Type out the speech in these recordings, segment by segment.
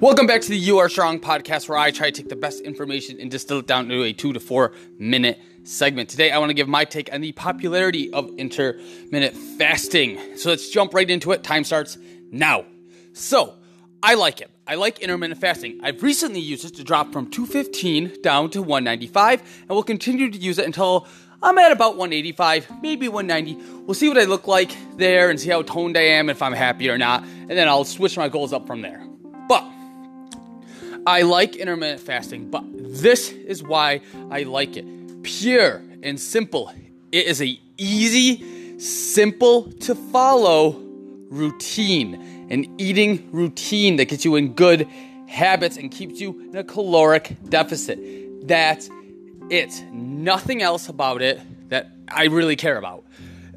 Welcome back to the You Are Strong podcast, where I try to take the best information and distill it down to a two to four minute segment. Today, I want to give my take on the popularity of intermittent fasting. So let's jump right into it. Time starts now. So, I like it. I like intermittent fasting. I've recently used it to drop from 215 down to 195, and will continue to use it until I'm at about 185, maybe 190. We'll see what I look like there and see how toned I am, if I'm happy or not, and then I'll switch my goals up from there. But I like intermittent fasting, but this is why I like it. Pure and simple. It is a easy, simple to follow routine, an eating routine that gets you in good habits and keeps you in a caloric deficit. That's it. Nothing else about it that I really care about.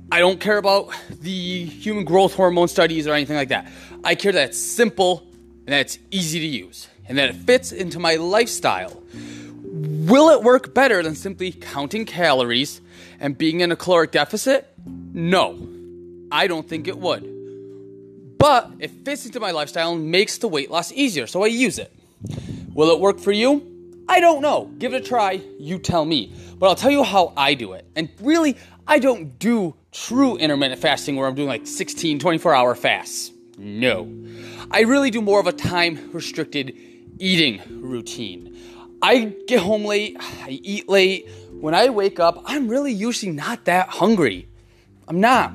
I don't care about the human growth hormone studies or anything like that. I care that it's simple and that it's easy to use and that it fits into my lifestyle. Will it work better than simply counting calories and being in a caloric deficit? No, I don't think it would. But it fits into my lifestyle and makes the weight loss easier, so I use it. Will it work for you? I don't know. Give it a try. You tell me. But I'll tell you how I do it. And really, I don't do true intermittent fasting where I'm doing like 16, 24 hour fasts. No. I really do more of a time restricted eating routine. I get home late, I eat late. When I wake up, I'm really usually not that hungry. I'm not.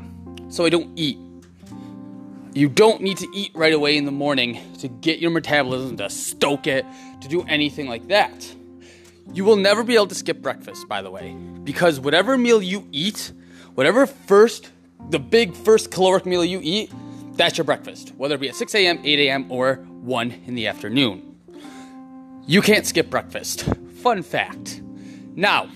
So I don't eat. You don't need to eat right away in the morning to get your metabolism to stoke it, to do anything like that. You will never be able to skip breakfast, by the way, because whatever meal you eat, whatever first, the big first caloric meal you eat, that's your breakfast, whether it be at 6 a.m., 8 a.m., or 1 in the afternoon. You can't skip breakfast. Fun fact. Now,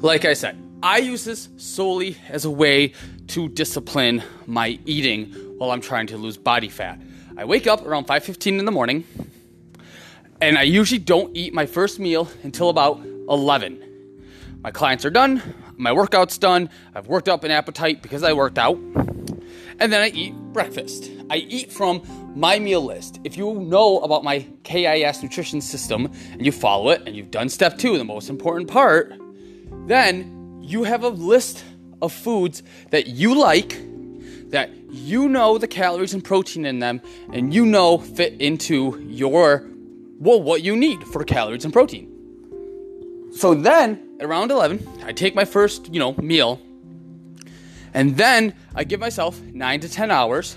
like I said, I use this solely as a way to discipline my eating while I'm trying to lose body fat. I wake up around 5:15 in the morning and I usually don't eat my first meal until about 11. My clients are done, my workout's done, I've worked up an appetite because I worked out. And then I eat breakfast. I eat from my meal list. If you know about my KIS nutrition system and you follow it and you've done step two, the most important part, then you have a list of foods that you like, that you know the calories and protein in them, and you know fit into your, well, what you need for calories and protein. So then, around 11, I take my first, you know, meal, and then I give myself 9 to 10 hours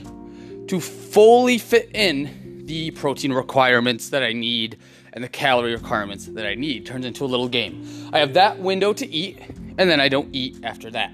to fully fit in the protein requirements that I need and the calorie requirements that I need. Turns into a little game. I have that window to eat, and then I don't eat after that.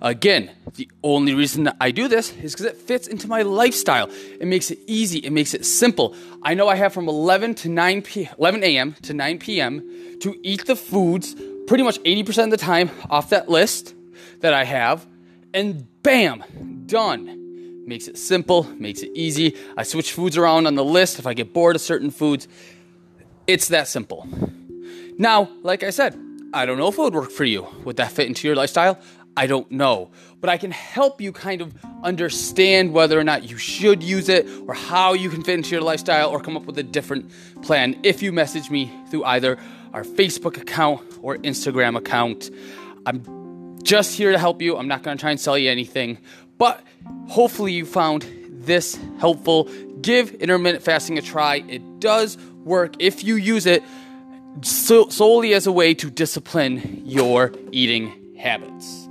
Again, the only reason that I do this is because it fits into my lifestyle. It makes it easy. It makes it simple. I know I have from 11 to 9 p 11 a.m. to 9 p.m. to eat the foods pretty much 80% of the time off that list that I have, and bam, done makes it simple, makes it easy. I switch foods around on the list if I get bored of certain foods. It's that simple. Now, like I said, I don't know if it would work for you. Would that fit into your lifestyle? I don't know. But I can help you kind of understand whether or not you should use it or how you can fit into your lifestyle or come up with a different plan if you message me through either our Facebook account or Instagram account. I'm just here to help you. I'm not going to try and sell you anything, but hopefully you found this helpful. Give intermittent fasting a try. It does work if you use it so, solely as a way to discipline your eating habits.